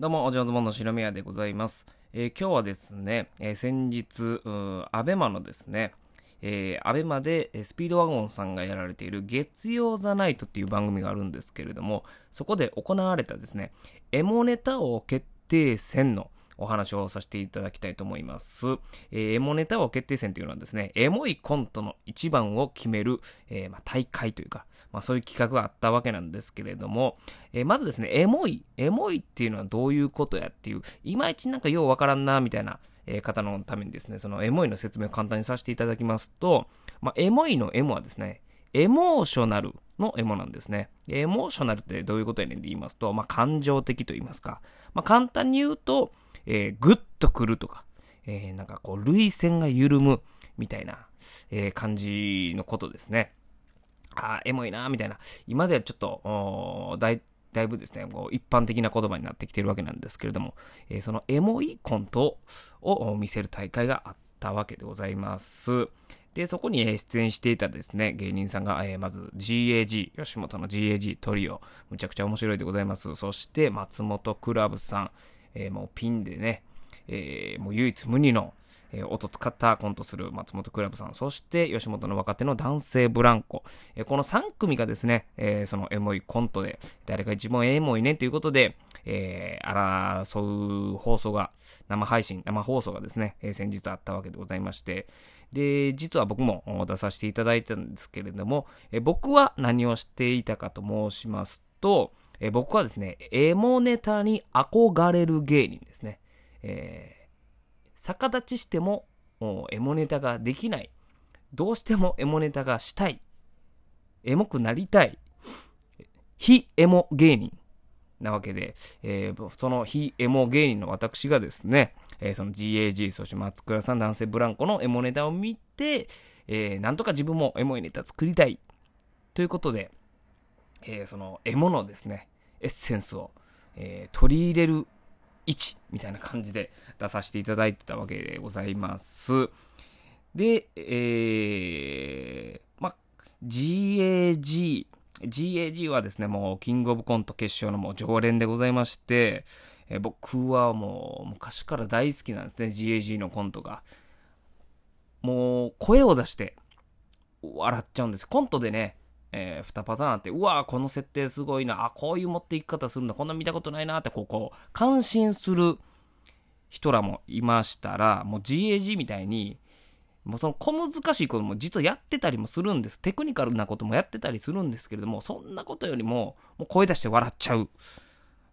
どうも、おじょうどもの白宮でございます。えー今日はですね、えー先日、うーアベマのですね、えーアベマでえスピードワゴンさんがやられている月曜ザナイトっていう番組があるんですけれども、そこで行われたですね、エモネタ王決定戦のお話をさせていただきたいと思います。えーエモネタ王決定戦というのはですね、エモいコントの一番を決める、えーまあ、大会というか、まあ、そういう企画があったわけなんですけれども、えーまずですね、エモい、エモいっていうのはどういうことやっていう、いまいちなんかようわからんな、みたいな、え方のためにですね、そのエモいの説明を簡単にさせていただきますと、まあ、エモいのエモはですね、エモーショナルのエモなんですね。エモーショナルってどういうことやねんって言いますと、まあ、感情的と言いますか。まあ、簡単に言うと、えー、グッとくるとか、えーなんかこう、涙腺が緩むみたいな、えー感じのことですね。あーエモいなみたいな。今ではちょっと、だい、だいぶですね、こう一般的な言葉になってきてるわけなんですけれども、えーそのエモいコントを見せる大会があったわけでございます。で、そこに出演していたですね、芸人さんが、えーまず GAG、吉本の GAG トリオ、むちゃくちゃ面白いでございます。そして松本クラブさん、えーもうピンでね、えーもう唯一無二の、えー音使ったコントする松本クラブさん、そして吉本の若手の男性ブランコ、えーこの3組がですね、えーそのエモいコントで、誰が一番エモいねということで、えー争う放送が、生配信、生放送がですね、えー先日あったわけでございまして、で、実は僕も出させていただいたんですけれども、えー僕は何をしていたかと申しますと、え僕はですね、エモネタに憧れる芸人ですね。えー逆立ちしてもおエモネタができない。どうしてもエモネタがしたい。エモくなりたい。非エモ芸人なわけで、えーその非エモ芸人の私がですね、えーその GAG、そして松倉さん男性ブランコのエモネタを見て、えーなんとか自分もエモいネタ作りたい。ということで、えーそのエモのですね、エッセンスを、えー取り入れる位置みたいな感じで出させていただいてたわけでございます。で、えー、ま、GAG、GAG はですね、もうキングオブコント決勝のもう常連でございまして、えー僕はもう昔から大好きなんですね、GAG のコントが。もう声を出して笑っちゃうんです。コントでね、えー、2パターンあって、うわーこの設定すごいな、あ、こういう持っていき方するんだ、こんな見たことないなって、こう、こう、感心する人らもいましたら、もう GAG みたいに、もうその小難しいことも実はやってたりもするんです。テクニカルなこともやってたりするんですけれども、そんなことよりも、もう声出して笑っちゃうっ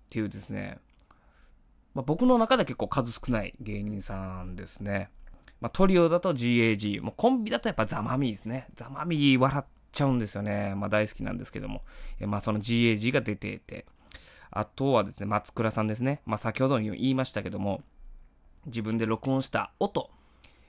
ていうですね、まあ、僕の中で結構数少ない芸人さんですね。まあ、トリオだと GAG、もうコンビだとやっぱザマミーですね。ザマミー笑っちゃうんですよね。まあ大好きなんですけども。えまあその GAG が出ていて。あとはですね、松倉さんですね。まあ先ほども言いましたけども、自分で録音した音。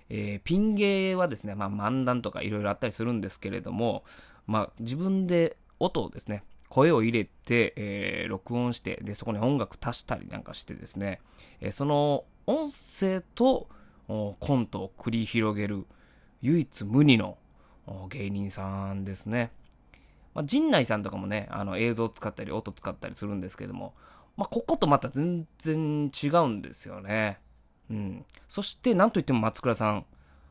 えーピン芸はですね、まあ漫談とかいろいろあったりするんですけれども、まあ自分で音をですね、声を入れて、えー録音して、で、そこに音楽足したりなんかしてですね、えーその音声とコントを繰り広げる唯一無二の芸人さんですね。まあ、陣内さんとかもね、あの映像を使ったり音使ったりするんですけども、まあ、こことまた全然違うんですよね。うん。そして、なんといっても松倉さん、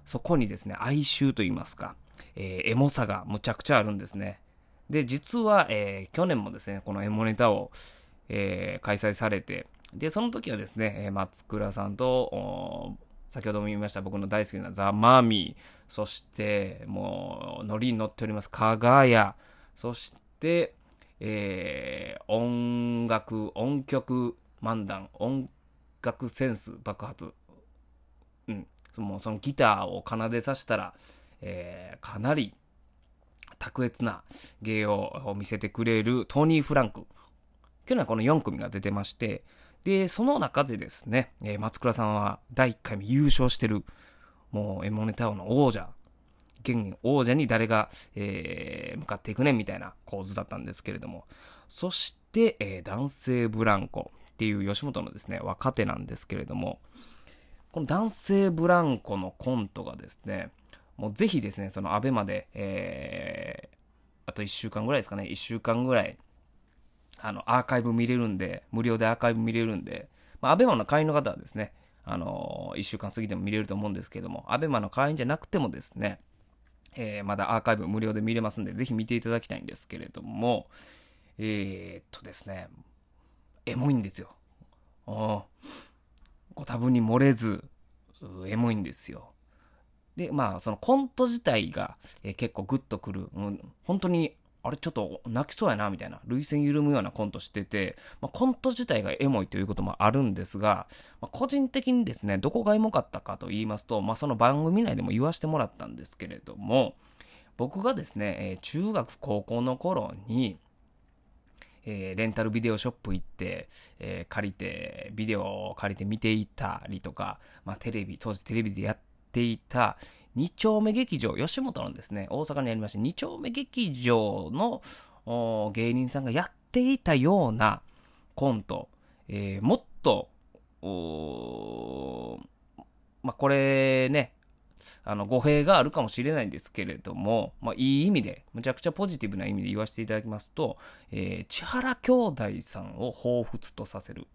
そこにですね、哀愁と言いますか、えーエモさがむちゃくちゃあるんですね。で、実は、えー去年もですね、このエモネタを、えー開催されて、で、その時はですね、松倉さんと、先ほども言いました僕の大好きなザ・マミー、そして、もう、ノリに乗っております、かがや、そして、えー音楽、音曲漫談、音楽センス爆発。うん。もうそのギターを奏でさせたら、えーかなり卓越な芸を見せてくれるトニー・フランク。去年はこの4組が出てまして、で、その中でですね、えー松倉さんは第1回目優勝してる、もうエモネタオの王者、現王者に誰が、えー向かっていくねみたいな構図だったんですけれども、そして、えー男性ブランコっていう吉本のですね、若手なんですけれども、この男性ブランコのコントがですね、もうぜひですね、そのアベマで、えーあと1週間ぐらいですかね、1週間ぐらい、あの、アーカイブ見れるんで、無料でアーカイブ見れるんで、まあ、アベマの会員の方はですね、あのー、1週間過ぎても見れると思うんですけども、アベマの会員じゃなくてもですね、えー、まだアーカイブ無料で見れますんで、ぜひ見ていただきたいんですけれども、えー、っとですね、エモいんですよ。ご多分に漏れず、エモいんですよ。で、まあ、そのコント自体が、えー、結構グッとくる、うん、本当にあれちょっと泣きそうやなみたいな、涙腺緩むようなコントしてて、まあ、コント自体がエモいということもあるんですが、まあ、個人的にですね、どこがエモかったかと言いますと、まあ、その番組内でも言わせてもらったんですけれども、僕がですね、え、中学高校の頃に、えー、レンタルビデオショップ行って、えー、借りて、ビデオを借りて見ていたりとか、まあ、テレビ、当時テレビでやっていた、二丁目劇場、吉本のですね、大阪にありました二丁目劇場の芸人さんがやっていたようなコント、えー、もっと、まあ、これね、あの、語弊があるかもしれないんですけれども、まあ、いい意味で、むちゃくちゃポジティブな意味で言わせていただきますと、えー、千原兄弟さんを彷彿とさせる。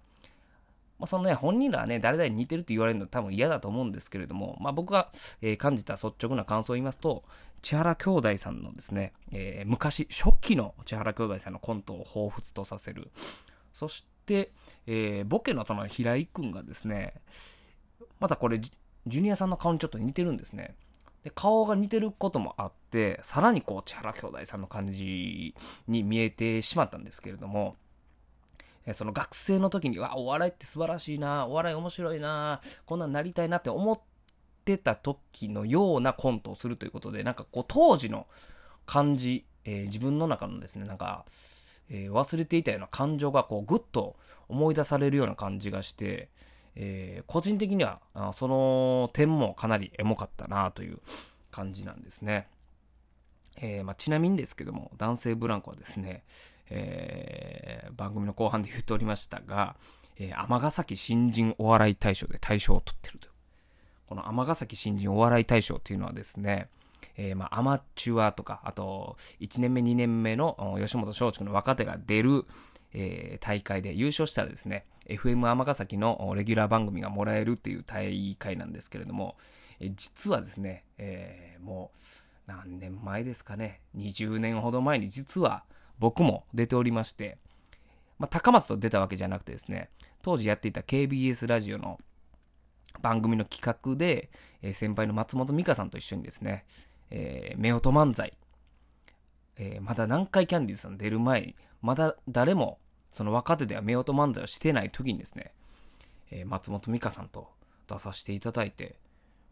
まあ、そのね、本人らはね、誰々に似てるって言われるの多分嫌だと思うんですけれども、まあ、僕が、えー、感じた率直な感想を言いますと、千原兄弟さんのですね、えー、昔、初期の千原兄弟さんのコントを彷彿とさせる。そして、えー、ボケのその平井くんがですね、またこれ、ジュニアさんの顔にちょっと似てるんですね。で顔が似てることもあって、さらにこう、千原兄弟さんの感じに見えてしまったんですけれども、その学生の時に、わ、お笑いって素晴らしいな、お笑い面白いな、こんなんなりたいなって思ってた時のようなコントをするということで、なんかこう当時の感じ、えー、自分の中のですね、なんか、えー、忘れていたような感情がこうぐっと思い出されるような感じがして、えー、個人的にはあその点もかなりエモかったなという感じなんですね。えーまあ、ちなみにですけども、男性ブランコはですね、えー、番組の後半で言っておりましたが、えー、尼崎新人お笑い大賞で大賞を取ってると。この尼崎新人お笑い大賞っていうのはですね、えー、まあ、アマチュアとか、あと、1年目、2年目の吉本松竹の若手が出る、えー、大会で優勝したらですね、FM 尼崎のレギュラー番組がもらえるっていう大会なんですけれども、えー、実はですね、えー、もう、何年前ですかね、20年ほど前に実は、僕も出ておりまして、まあ、高松と出たわけじゃなくてですね、当時やっていた KBS ラジオの番組の企画で、えー、先輩の松本美香さんと一緒にですね、えー、夫婦漫才、えー、まだ南海キャンディーズさん出る前に、まだ誰もその若手では夫婦漫才をしてない時にですね、えー、松本美香さんと出させていただいて、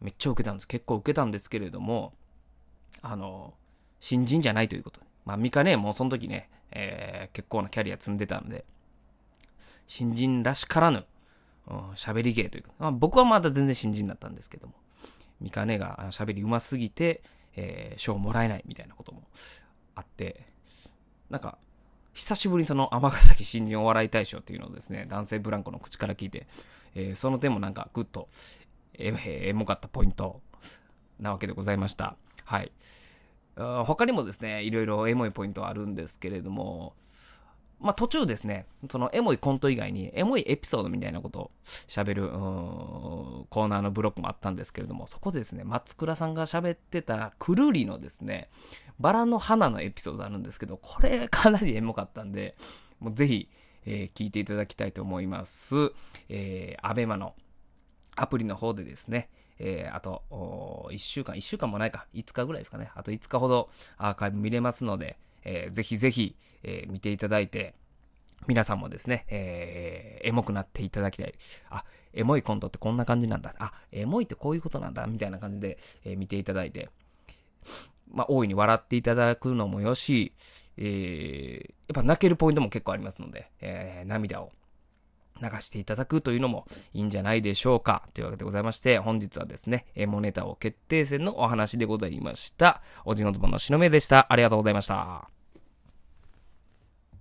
めっちゃ受けたんです。結構受けたんですけれども、あの、新人じゃないということで。まあ、ミカね、もうその時ね、えー、結構なキャリア積んでたんで、新人らしからぬ、喋、うん、り芸というか、まあ、僕はまだ全然新人だったんですけども、ミカねが喋り上手すぎて、えー、賞もらえないみたいなこともあって、なんか、久しぶりにその尼崎新人お笑い大賞っていうのをですね、男性ブランコの口から聞いて、えー、その点もなんかぐっと、えー、エモかったポイントなわけでございました。はい。他にもですね、いろいろエモいポイントはあるんですけれども、まあ、途中ですね、そのエモいコント以外にエモいエピソードみたいなことを喋るコーナーのブロックもあったんですけれども、そこでですね、松倉さんが喋ってたくるりのですね、バラの花のエピソードあるんですけど、これかなりエモかったんで、もうぜひ、えー、聞いていただきたいと思います。えー、アベマのアプリの方でですね、えー、あと、1週間、1週間もないか、5日ぐらいですかね。あと5日ほどアーカイブ見れますので、えー、ぜひぜひ、えー、見ていただいて、皆さんもですね、えー、エモくなっていただきたい。あ、エモいコントってこんな感じなんだ。あ、エモいってこういうことなんだ。みたいな感じで、えー、見ていただいて、まあ、大いに笑っていただくのもよし、えー、やっぱ泣けるポイントも結構ありますので、えー、涙を流していただくというのもいいんじゃないでしょうか。というわけでございまして、本日はですね、エモネタを決定戦のお話でございました。おじのズボンのしのめでした。ありがとうございました。